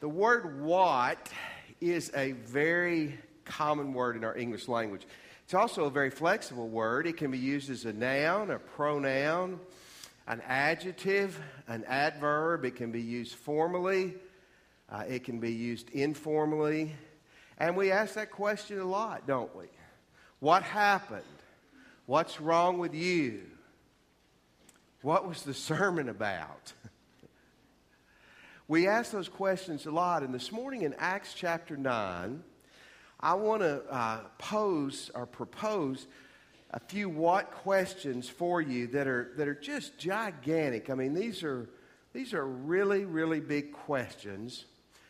The word what is a very common word in our English language. It's also a very flexible word. It can be used as a noun, a pronoun, an adjective, an adverb. It can be used formally, uh, it can be used informally. And we ask that question a lot, don't we? What happened? What's wrong with you? What was the sermon about? We ask those questions a lot. And this morning in Acts chapter 9, I want to uh, pose or propose a few what questions for you that are, that are just gigantic. I mean, these are, these are really, really big questions.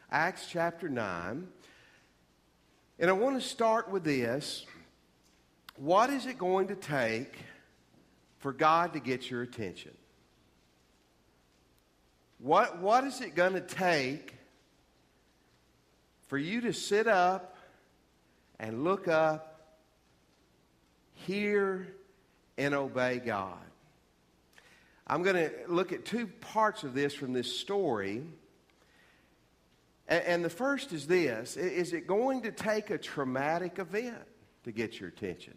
Acts chapter 9. And I want to start with this. What is it going to take for God to get your attention? What, what is it going to take for you to sit up and look up, hear, and obey God. I'm going to look at two parts of this from this story. And, the first is this Is it going to take a traumatic event to get your attention?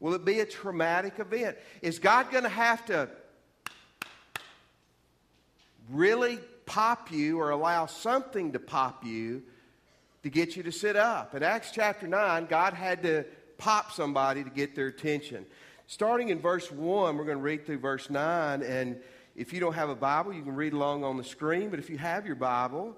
Will it be a traumatic event? Is God going to have to really pop you or allow something to pop you to get you to sit up. In Acts chapter 9, God had to pop somebody to get their attention. Starting in verse 1, we're going to read through verse 9. And if you don't have a Bible, you can read along on the screen. But if you have your Bible,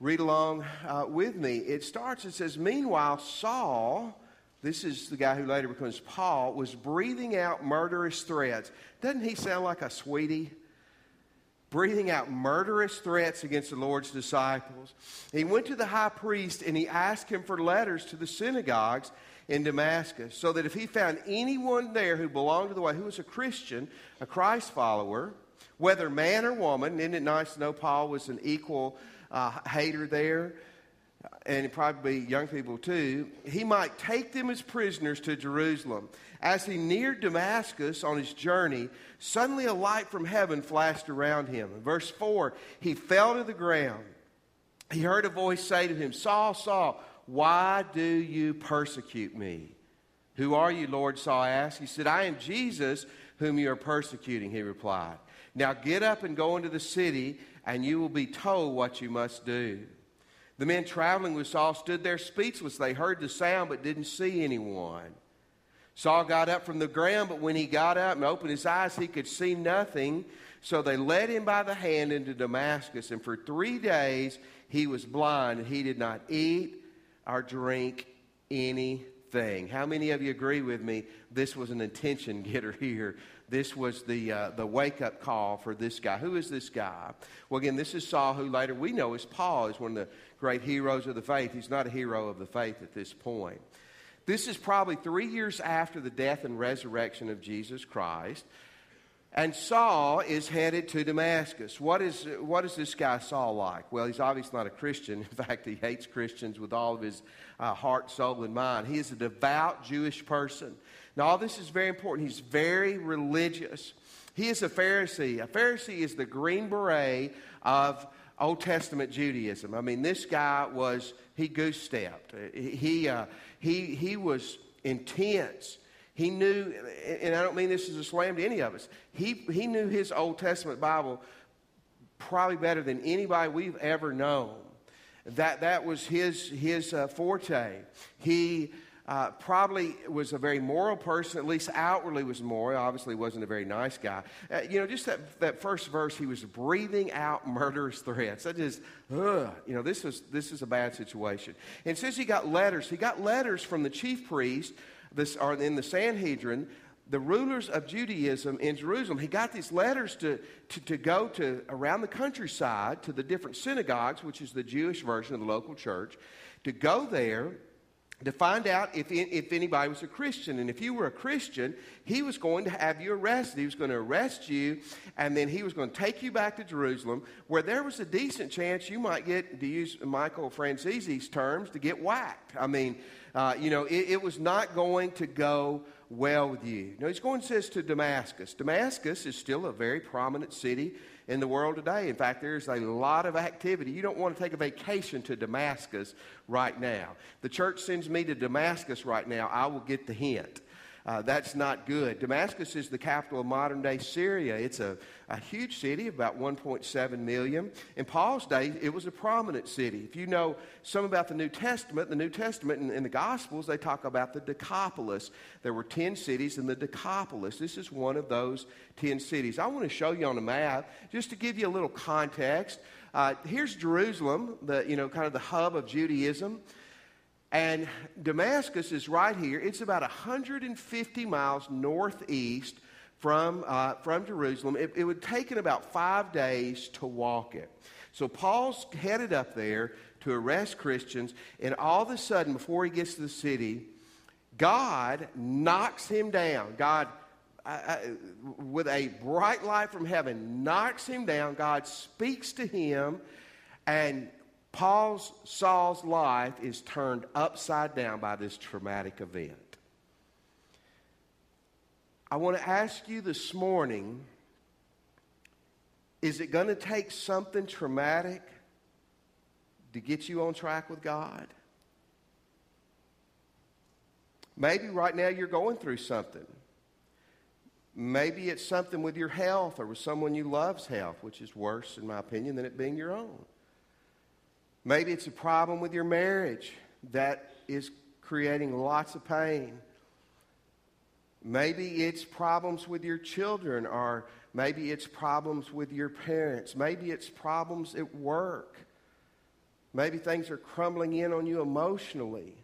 read along uh, with me. It starts, it says, Meanwhile, Saul, this is the guy who later becomes Paul, was breathing out murderous threats. Doesn't he sound like a sweetie? Breathing out murderous threats against the Lord's disciples. He went to the high priest and he asked him for letters to the synagogues in Damascus so that if he found anyone there who belonged to the way, who was a Christian, a Christ follower, whether man or woman, isn't it nice to know Paul was an equal uh, hater there? And probably young people too, he might take them as prisoners to Jerusalem. As he neared Damascus on his journey, suddenly a light from heaven flashed around him. In verse 4, he fell to the ground. He heard a voice say to him, Saul, Saul, why do you persecute me? Who are you, Lord? Saul asked. He said, I am Jesus whom you are persecuting, he replied. Now get up and go into the city, and you will be told what you must do. The men traveling with Saul stood there speechless. They heard the sound but didn't see anyone. Saul got up from the ground, but when he got up and opened his eyes, he could see nothing. So they led him by the hand into Damascus, and for three days he was blind, and he did not eat or drink anything. How many of you agree with me? This was an attention getter here. This was the, uh, the wake up call for this guy. Who is this guy? Well, again, this is Saul, who later we know is Paul, is one of the great heroes of the faith. He's not a hero of the faith at this point. This is probably three years after the death and resurrection of Jesus Christ. And Saul is headed to Damascus. What is, what is this guy Saul like? Well, he's obviously not a Christian. In fact, he hates Christians with all of his uh, heart, soul, and mind. He is a devout Jewish person. Now, all this is very important. He's very religious. He is a Pharisee. A Pharisee is the green beret of Old Testament Judaism. I mean, this guy was, he goose stepped. He, uh, he, he was intense. He knew, and I don't mean this as a slam to any of us, he, he knew his Old Testament Bible probably better than anybody we've ever known. That, that was his, his uh, forte. He uh, probably was a very moral person, at least outwardly was moral. Obviously, wasn't a very nice guy. Uh, you know, just that, that first verse, he was breathing out murderous threats. That just, ugh, you know, this was this is a bad situation. And since he got letters, he got letters from the chief priest, this, or in the Sanhedrin, the rulers of Judaism in Jerusalem. He got these letters to, to, to go to around the countryside to the different synagogues, which is the Jewish version of the local church, to go there to find out if, if anybody was a Christian. And if you were a Christian, he was going to have you arrested. He was going to arrest you, and then he was going to take you back to Jerusalem, where there was a decent chance you might get, to use Michael Franzese's terms, to get whacked. I mean, uh, you know, it, it was not going to go well with you. Now, he's going says to Damascus. Damascus is still a very prominent city in the world today. In fact, there's a lot of activity. You don't want to take a vacation to Damascus right now. The church sends me to Damascus right now. I will get the hint. Uh, that's not good. Damascus is the capital of modern day Syria. It's a, a huge city, about 1.7 million. In Paul's day, it was a prominent city. If you know some about the New Testament, the New Testament in the Gospels, they talk about the Decapolis. There were 10 cities in the Decapolis. This is one of those 10 cities. I want to show you on a map, just to give you a little context. Uh, here's Jerusalem, the, you know, kind of the hub of Judaism. And Damascus is right here. It's about 150 miles northeast from, uh, from Jerusalem. It, it would take it about five days to walk it. So Paul's headed up there to arrest Christians, and all of a sudden, before he gets to the city, God knocks him down. God, uh, uh with a bright light from heaven, knocks him down. God speaks to him, and Paul's Saul's life is turned upside down by this traumatic event. I want to ask you this morning is it going to take something traumatic to get you on track with God? Maybe right now you're going through something. Maybe it's something with your health or with someone you love's health, which is worse, in my opinion, than it being your own. Maybe it's a problem with your marriage that is creating lots of pain. Maybe it's problems with your children, or maybe it's problems with your parents. Maybe it's problems at work. Maybe things are crumbling in on you emotionally.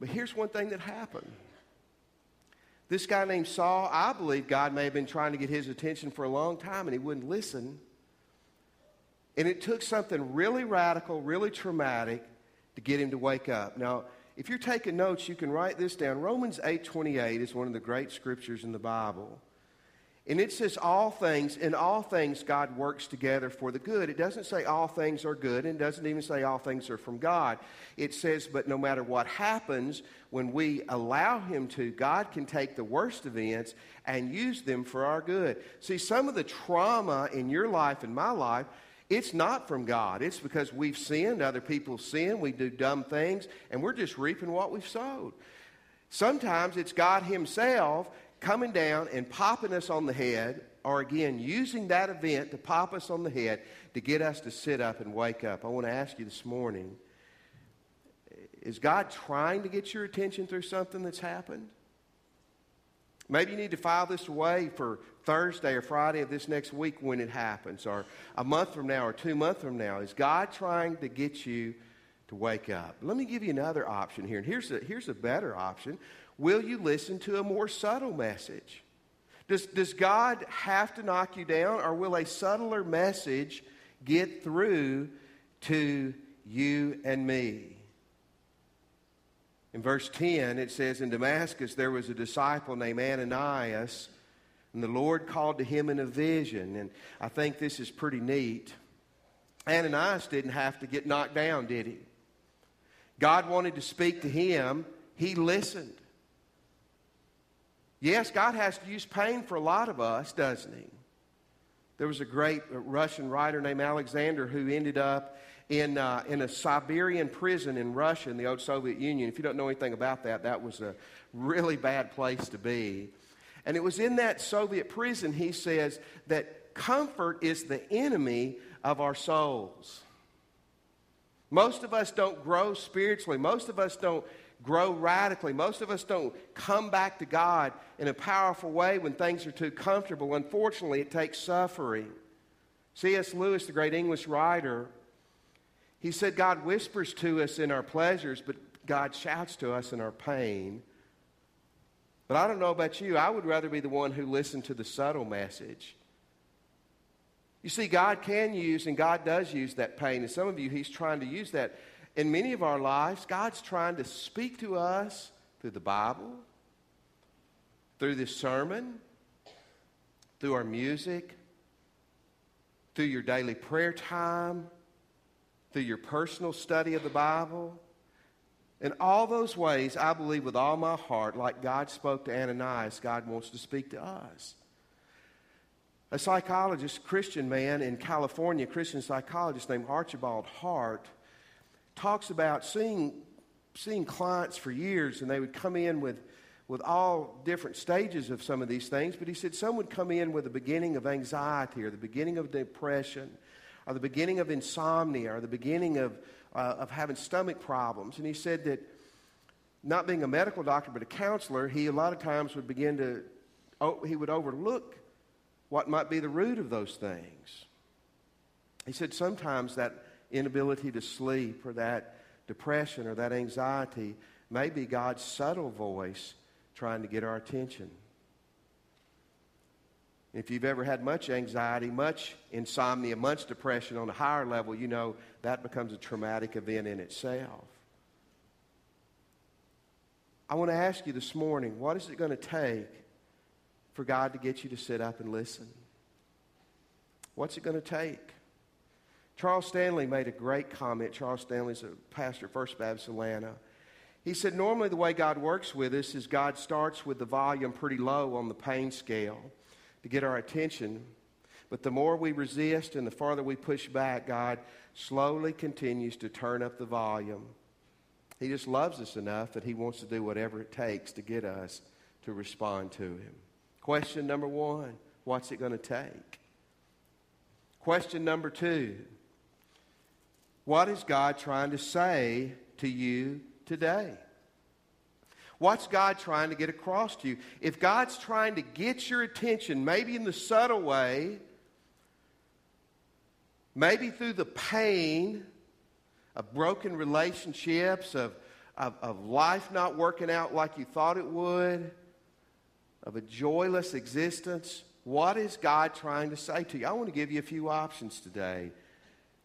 But here's one thing that happened. This guy named Saul, I believe God may have been trying to get his attention for a long time and he wouldn't listen. And it took something really radical, really traumatic to get him to wake up. Now, if you're taking notes, you can write this down. Romans 8:28 is one of the great scriptures in the Bible. And it says all things, in all things God works together for the good. It doesn't say all things are good, and doesn't even say all things are from God. It says, but no matter what happens, when we allow Him to, God can take the worst events and use them for our good. See, some of the trauma in your life and my life it's not from God. It's because we've sinned, other people sin, we do dumb things, and we're just reaping what we've sowed. Sometimes it's God Himself coming down and popping us on the head, or again, using that event to pop us on the head to get us to sit up and wake up. I want to ask you this morning is God trying to get your attention through something that's happened? Maybe you need to file this away for Thursday or Friday of this next week when it happens, or a month from now, or two months from now. Is God trying to get you to wake up? Let me give you another option here, and here's a, here's a better option. Will you listen to a more subtle message? Does, does God have to knock you down, or will a subtler message get through to you and me? In verse 10, it says, In Damascus there was a disciple named Ananias, and the Lord called to him in a vision. And I think this is pretty neat. Ananias didn't have to get knocked down, did he? God wanted to speak to him, he listened. Yes, God has to use pain for a lot of us, doesn't he? There was a great Russian writer named Alexander who ended up in, uh, in a Siberian prison in Russia in the old Soviet Union. If you don't know anything about that, that was a really bad place to be. And it was in that Soviet prison, he says, that comfort is the enemy of our souls. Most of us don't grow spiritually. Most of us don't grow radically. Most of us don't come back to God in a powerful way when things are too comfortable. Unfortunately, it takes suffering. C.S. Lewis, the great English writer, he said, God whispers to us in our pleasures, but God shouts to us in our pain. But I don't know about you. I would rather be the one who listened to the subtle message. You see, God can use and God does use that pain. And some of you, He's trying to use that. In many of our lives, God's trying to speak to us through the Bible, through this sermon, through our music, through your daily prayer time, through your personal study of the Bible. In all those ways, I believe with all my heart, like God spoke to Ananias, God wants to speak to us. A psychologist, Christian man in California, Christian psychologist named Archibald Hart, talks about seeing, seeing clients for years, and they would come in with, with all different stages of some of these things. But he said some would come in with the beginning of anxiety, or the beginning of depression, or the beginning of insomnia, or the beginning of, uh, of having stomach problems. And he said that not being a medical doctor but a counselor, he a lot of times would begin to, oh, he would overlook what might be the root of those things. He said sometimes that inability to sleep or that depression or that anxiety may be God's subtle voice trying to get our attention. If you've ever had much anxiety, much insomnia, much depression on a higher level, you know that becomes a traumatic event in itself. I want to ask you this morning what is it going to take for God to get you to sit up and listen? What's it going to take? Charles Stanley made a great comment. Charles Stanley's a pastor First Baptist Atlanta. He said, Normally, the way God works with us is God starts with the volume pretty low on the pain scale to get our attention. But the more we resist and the farther we push back, God slowly continues to turn up the volume. He just loves us enough that He wants to do whatever it takes to get us to respond to Him. Question number one what's it going to take? Question number two what is God trying to say to you today? What's God trying to get across to you? If God's trying to get your attention, maybe in the subtle way, maybe through the pain of broken relationships, of, of, of life not working out like you thought it would, of a joyless existence, what is God trying to say to you? I want to give you a few options today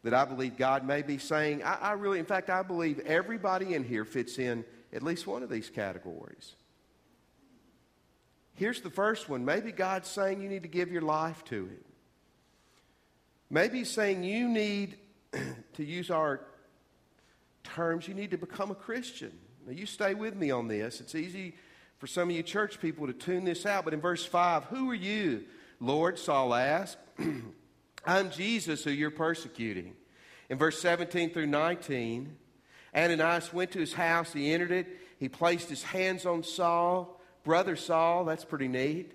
that I believe God may be saying. I, I, really, in fact, I believe everybody in here fits in at least one of these categories. Here's the first one. Maybe God's saying you need to give your life to Him. Maybe He's saying you need, to use our terms, you need to become a Christian. Now, you stay with me on this. It's easy for some of you church people to tune this out. But in verse 5, who are you, Lord? Saul asked. I'm Jesus who you're persecuting. In verse 17 through 19, Ananias went to his house. He entered it. He placed his hands on Saul. Brother Saul, that's pretty neat.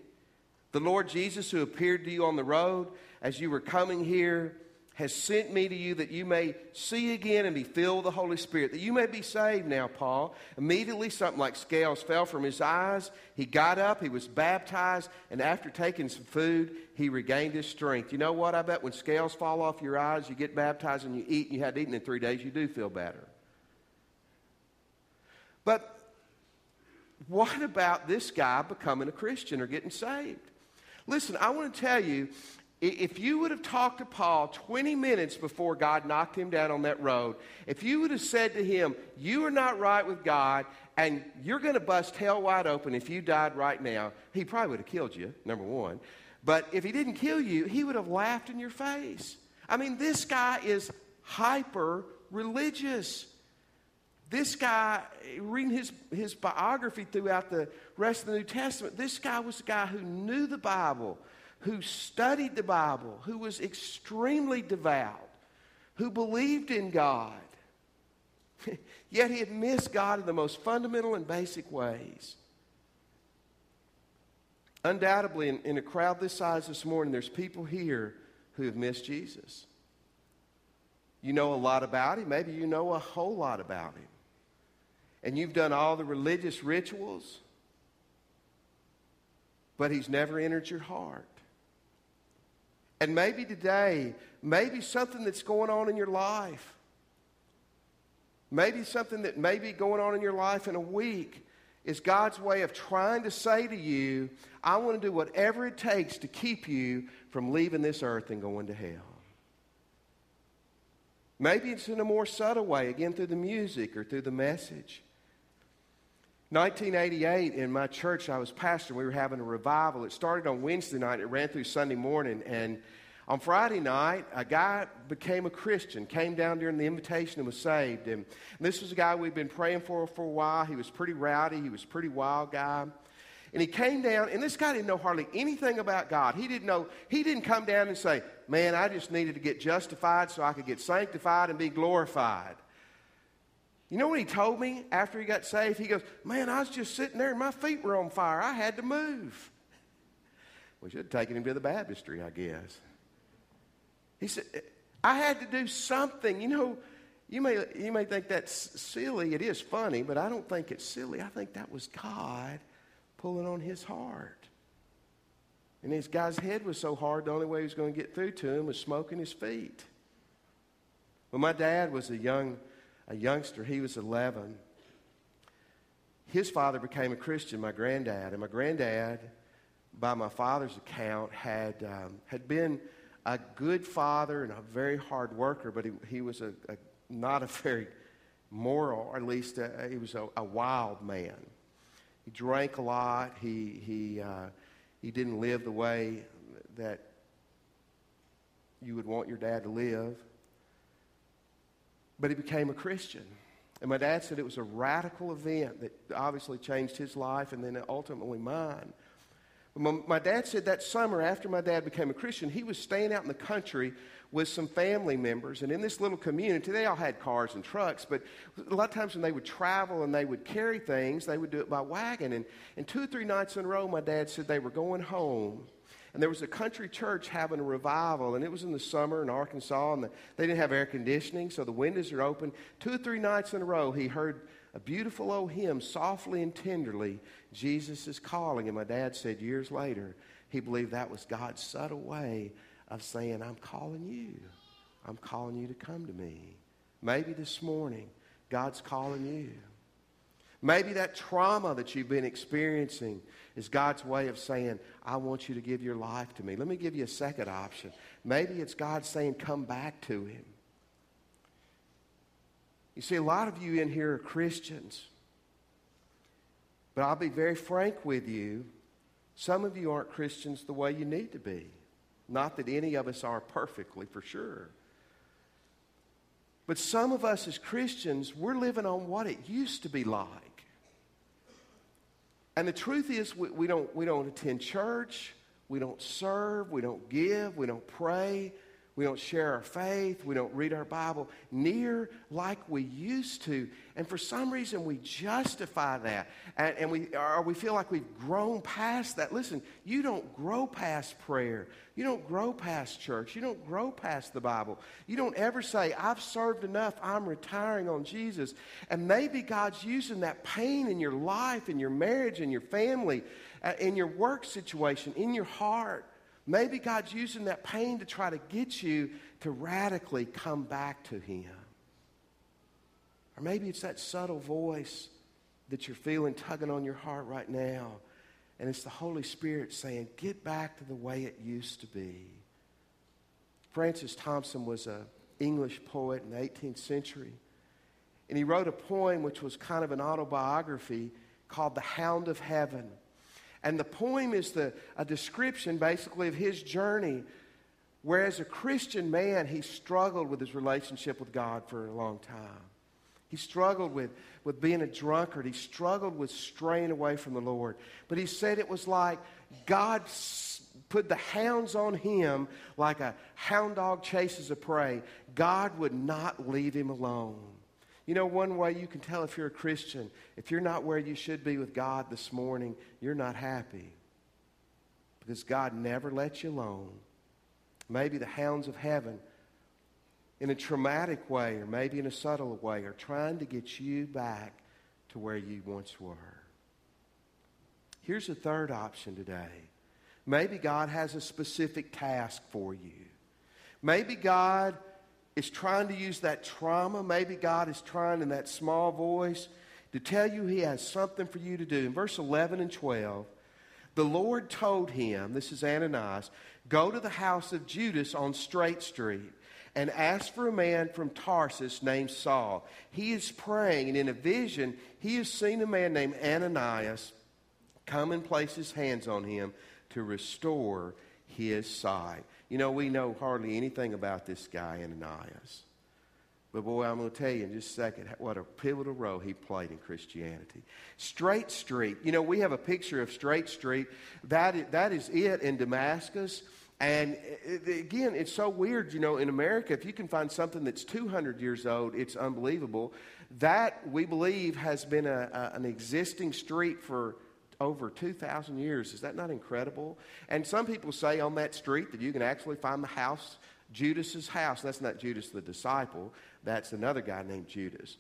The Lord Jesus, who appeared to you on the road as you were coming here, has sent me to you that you may see again and be filled with the Holy Spirit, that you may be saved now, Paul. Immediately, something like scales fell from his eyes. He got up, he was baptized, and after taking some food, he regained his strength. You know what? I bet when scales fall off your eyes, you get baptized and you eat, and you hadn't eaten in three days, you do feel better. But what about this guy becoming a Christian or getting saved? Listen, I want to tell you if you would have talked to Paul 20 minutes before God knocked him down on that road, if you would have said to him, You are not right with God, and you're going to bust hell wide open if you died right now, he probably would have killed you, number one. But if he didn't kill you, he would have laughed in your face. I mean, this guy is hyper religious. This guy, reading his, his biography throughout the rest of the New Testament, this guy was a guy who knew the Bible who studied the Bible, who was extremely devout, who believed in God. Yet he had missed God in the most fundamental and basic ways. Undoubtedly, in, in, a crowd this size this morning, there's people here who have missed Jesus. You know a lot about him. Maybe you know a whole lot about him. And you've done all the religious rituals, but he's never entered your heart. And maybe today, maybe something that's going on in your life, maybe something that may be going on in your life in a week is God's way of trying to say to you, I want to do whatever it takes to keep you from leaving this earth and going to hell. Maybe it's in a more subtle way, again through the music or through the message. 1988, in my church, I was pastor. We were having a revival. It started on Wednesday night. It ran through Sunday morning. And On Friday night, a guy became a Christian, came down during the invitation and was saved. And this was a guy we'd been praying for for a while. He was pretty rowdy, he was a pretty wild guy. And he came down, and this guy didn't know hardly anything about God. He didn't know, he didn't come down and say, Man, I just needed to get justified so I could get sanctified and be glorified. You know what he told me after he got saved? He goes, Man, I was just sitting there and my feet were on fire. I had to move. We should have taken him to the baptistry, I guess. He said, I had to do something. You know, you may, you may think that's silly. It is funny, but I don't think it's silly. I think that was God pulling on his heart. And this guy's head was so hard, the only way he was going to get through to him was smoking his feet. When my dad was a young a youngster, he was 11. His father became a Christian, my granddad, and my granddad, by my father's account, had um, had been a good father and a very hard worker, but he, he was a, a not a very moral, or at least a, uh, he was a, a, wild man. He drank a lot. He, he, uh, he didn't live the way that you would want your dad to live. But he became a Christian. And my dad said it was a radical event that obviously changed his life and then ultimately mine. My, my dad said that summer, after my dad became a Christian, he was staying out in the country with some family members. And in this little community, they all had cars and trucks, but a lot of times when they would travel and they would carry things, they would do it by wagon. And, and two or three nights in a row, my dad said they were going home. And there was a country church having a revival, and it was in the summer in Arkansas, and the, they didn't have air conditioning, so the windows are open. Two or three nights in a row, he heard a beautiful old hymn, softly and tenderly, Jesus is calling. And my dad said years later, he believed that was God's subtle way of saying, I'm calling you. I'm calling you to come to me. Maybe this morning, God's calling you. Maybe that trauma that you've been experiencing is God's way of saying, I want you to give your life to me. Let me give you a second option. Maybe it's God saying, Come back to Him. You see, a lot of you in here are Christians. But I'll be very frank with you. Some of you aren't Christians the way you need to be. Not that any of us are perfectly, for sure. But some of us as Christians, we're living on what it used to be like. And the truth is, we, we, don't, we don't attend church, we don't serve, we don't give, we don't pray, we don't share our faith. We don't read our Bible near like we used to. And for some reason, we justify that. And, and we, or we feel like we've grown past that. Listen, you don't grow past prayer. You don't grow past church. You don't grow past the Bible. You don't ever say, I've served enough. I'm retiring on Jesus. And maybe God's using that pain in your life, in your marriage, in your family, uh, in your work situation, in your heart Maybe God's using that pain to try to get you to radically come back to Him. Or maybe it's that subtle voice that you're feeling tugging on your heart right now. And it's the Holy Spirit saying, get back to the way it used to be. Francis Thompson was an English poet in the 18th century. And he wrote a poem which was kind of an autobiography called The Hound of Heaven. And the poem is the, a description basically of his journey. Whereas a Christian man, he struggled with his relationship with God for a long time. He struggled with, with being a drunkard. He struggled with straying away from the Lord. But he said it was like God put the hounds on him like a hound dog chases a prey. God would not leave him alone. You know, one way you can tell if you're a Christian, if you're not where you should be with God this morning, you're not happy. Because God never lets you alone. Maybe the hounds of heaven, in a traumatic way or maybe in a subtle way, are trying to get you back to where you once were. Here's a third option today. Maybe God has a specific task for you. Maybe God is trying to use that trauma. Maybe God is trying in that small voice to tell you He has something for you to do. In verse 11 and 12, the Lord told him, this is Ananias, go to the house of Judas on Straight Street and ask for a man from Tarsus named Saul. He is praying, and in a vision, he has seen a man named Ananias come and place his hands on him to restore his sight. You know, we know hardly anything about this guy, Ananias. But boy, I'm going to tell you in just a second what a pivotal role he played in Christianity. Straight Street. You know, we have a picture of Straight Street. That is, that is it in Damascus. And uh, uh, again, it's so weird, you know, in America, if you can find something that's 200 years old, it's unbelievable. That, we believe, has been a, a, an existing street for over 2,000 years. Is that not incredible? And some people say on that street that you can actually find the house, Judas's house. That's not Judas the disciple, that's another guy named Judas.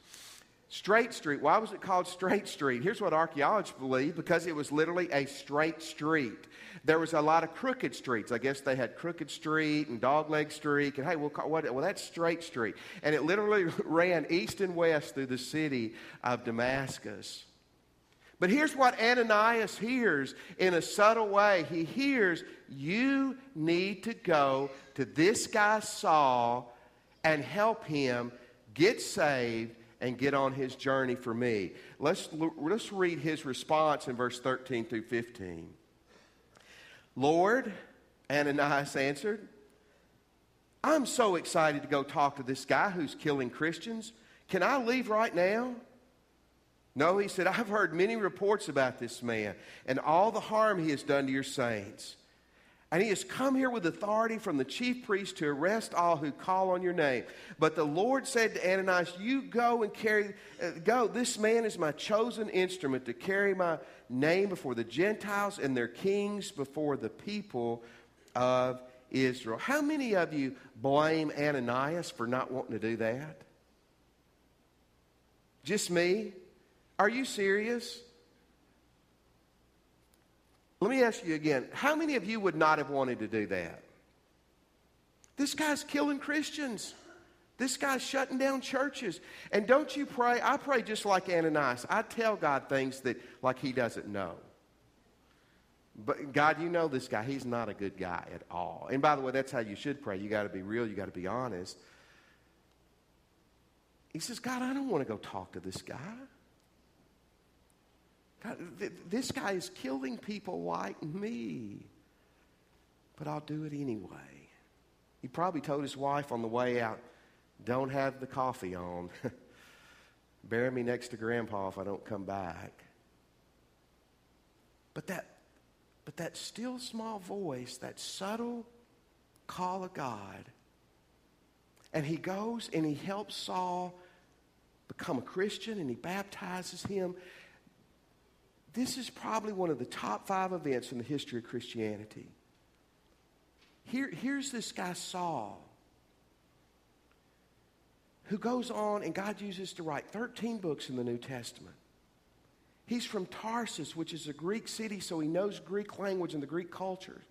Straight Street. Why was it called Straight Street? Here's what archaeologists believe because it was literally a straight street. There was a lot of crooked streets. I guess they had Crooked Street and Dogleg Street. And hey, we'll call, what, well, that's Straight Street. And it literally ran east and west through the city of Damascus. But here's what Ananias hears in a subtle way. He hears, You need to go to this guy Saul and help him get saved and get on his journey for me. Let's, let's read his response in verse 13 through 15. Lord, Ananias answered, I'm so excited to go talk to this guy who's killing Christians. Can I leave right now? No, he said, I've heard many reports about this man and all the harm he has done to your saints. And he has come here with authority from the chief priest to arrest all who call on your name. But the Lord said to Ananias, You go and carry, uh, go. This man is my chosen instrument to carry my name before the Gentiles and their kings before the people of Israel. How many of you blame Ananias for not wanting to do that? Just me? Are you serious? Let me ask you again how many of you would not have wanted to do that? This guy's killing Christians. This guy's shutting down churches. And don't you pray? I pray just like Ananias. I tell God things that like he doesn't know. But God, you know this guy. He's not a good guy at all. And by the way, that's how you should pray. You got to be real, you got to be honest. He says, God, I don't want to go talk to this guy. God, th- this guy is killing people like me, but I'll do it anyway. He probably told his wife on the way out, Don't have the coffee on. Bury me next to grandpa if I don't come back. But that, but that still small voice, that subtle call of God, and he goes and he helps Saul become a Christian and he baptizes him. This is probably one of the top five events in the history of Christianity. Here, here's this guy, Saul, who goes on and God uses to write 13 books in the New Testament. He's from Tarsus, which is a Greek city, so he knows Greek language and the Greek culture.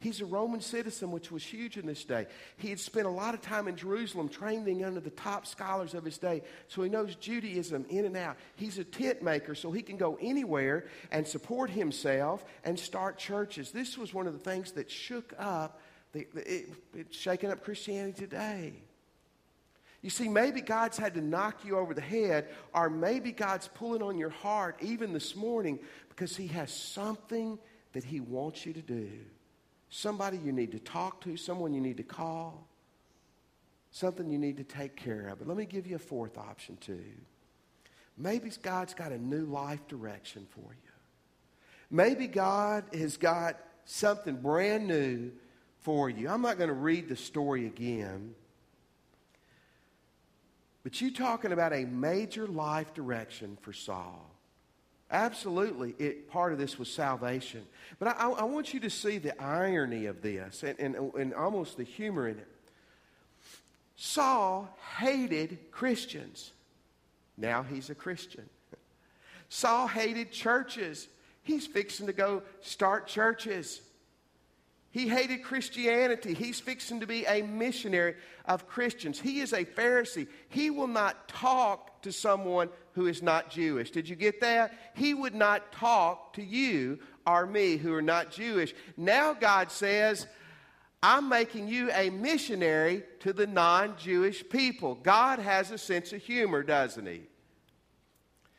He's a Roman citizen, which was huge in this day. He had spent a lot of time in Jerusalem training under the top scholars of his day, so he knows Judaism in and out. He's a tent maker, so he can go anywhere and support himself and start churches. This was one of the things that shook up, the, it, it's shaking up Christianity today. You see, maybe God's had to knock you over the head, or maybe God's pulling on your heart even this morning because He has something that He wants you to do somebody you need to talk to, someone you need to call, something you need to take care of. But let me give you a fourth option, too. Maybe God's got a new life direction for you. Maybe God has got something brand new for you. I'm not going to read the story again. But you talking about a major life direction for Saul. Absolutely, it, part of this was salvation. But I, I, want you to see the irony of this and, and, and almost the humor in it. Saul hated Christians. Now he's a Christian. Saul hated churches. He's fixing to go start churches. He hated Christianity. He's fixing to be a missionary of Christians. He is a Pharisee. He will not talk to someone who is not Jewish. Did you get that? He would not talk to you or me who are not Jewish. Now God says, I'm making you a missionary to the non Jewish people. God has a sense of humor, doesn't he?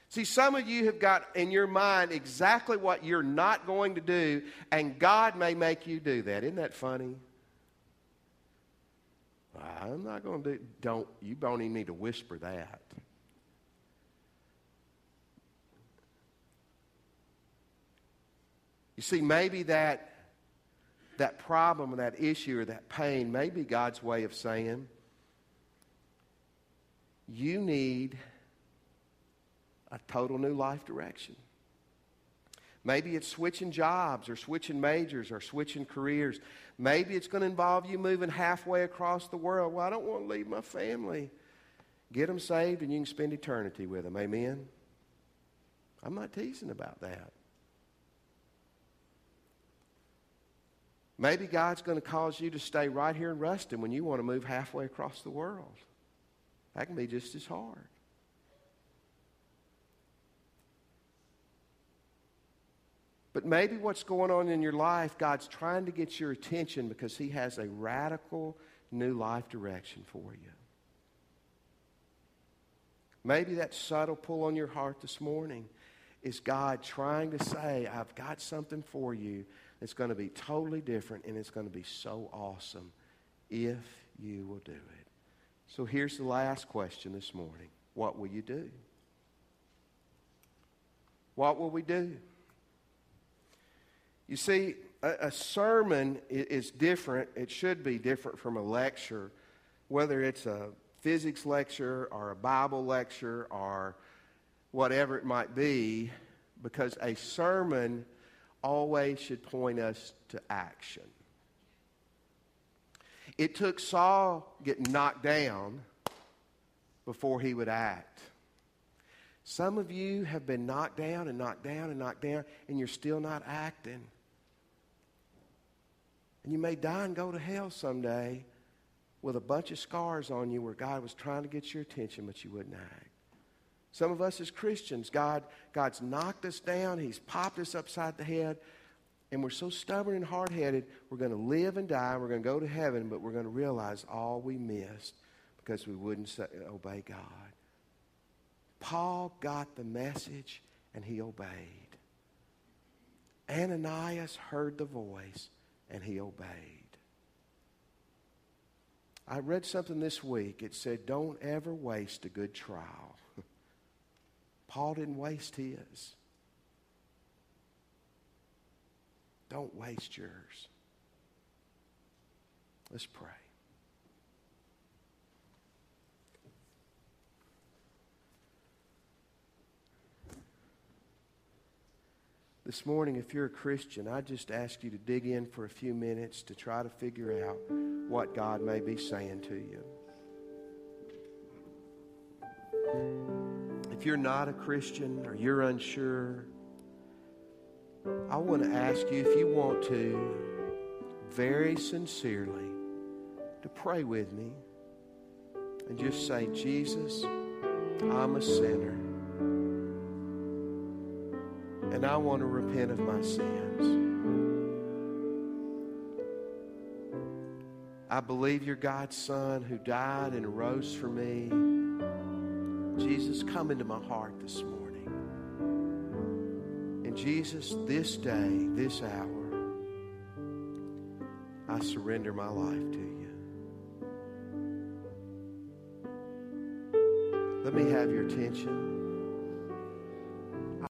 See, some of you have got in your mind exactly what you're not going to do, and God may make you do that. Isn't that funny? I'm not going to do, don't, you don't even need to whisper that. You see, maybe that, that problem or that issue or that pain may be God's way of saying, you need a total new life direction. Maybe it's switching jobs or switching majors or switching careers. Maybe it's going to involve you moving halfway across the world. Well, I don't want to leave my family. Get them saved and you can spend eternity with them. Amen? I'm not teasing about that. Maybe God's going to cause you to stay right here in Ruston when you want to move halfway across the world. That can be just as hard. But maybe what's going on in your life, God's trying to get your attention because He has a radical new life direction for you. Maybe that subtle pull on your heart this morning is God trying to say, I've got something for you that's going to be totally different and it's going to be so awesome if you will do it. So here's the last question this morning What will you do? What will we do? You see, a, a sermon is different. It should be different from a lecture, whether it's a physics lecture or a Bible lecture or whatever it might be, because a sermon always should point us to action. It took Saul getting knocked down before he would act. Some of you have been knocked down and knocked down and knocked down, and you're still not acting. And you may die and go to hell someday with a bunch of scars on you where God was trying to get your attention, but you wouldn't act. Some of us as Christians, God, God's knocked us down, He's popped us upside the head, and we're so stubborn and hard headed, we're going to live and die, we're going to go to heaven, but we're going to realize all we missed because we wouldn't obey God. Paul got the message and he obeyed. Ananias heard the voice and he obeyed. I read something this week. It said, Don't ever waste a good trial. Paul didn't waste his. Don't waste yours. Let's pray. This morning, if you're a Christian, I just ask you to dig in for a few minutes to try to figure out what God may be saying to you. If you're not a Christian or you're unsure, I want to ask you if you want to, very sincerely, to pray with me and just say, Jesus, I'm a sinner and I want to repent of my sins. I believe you're God's Son who died and rose for me. Jesus, come into my heart this morning. And Jesus, this day, this hour, I surrender my life to you. Let me have your attention.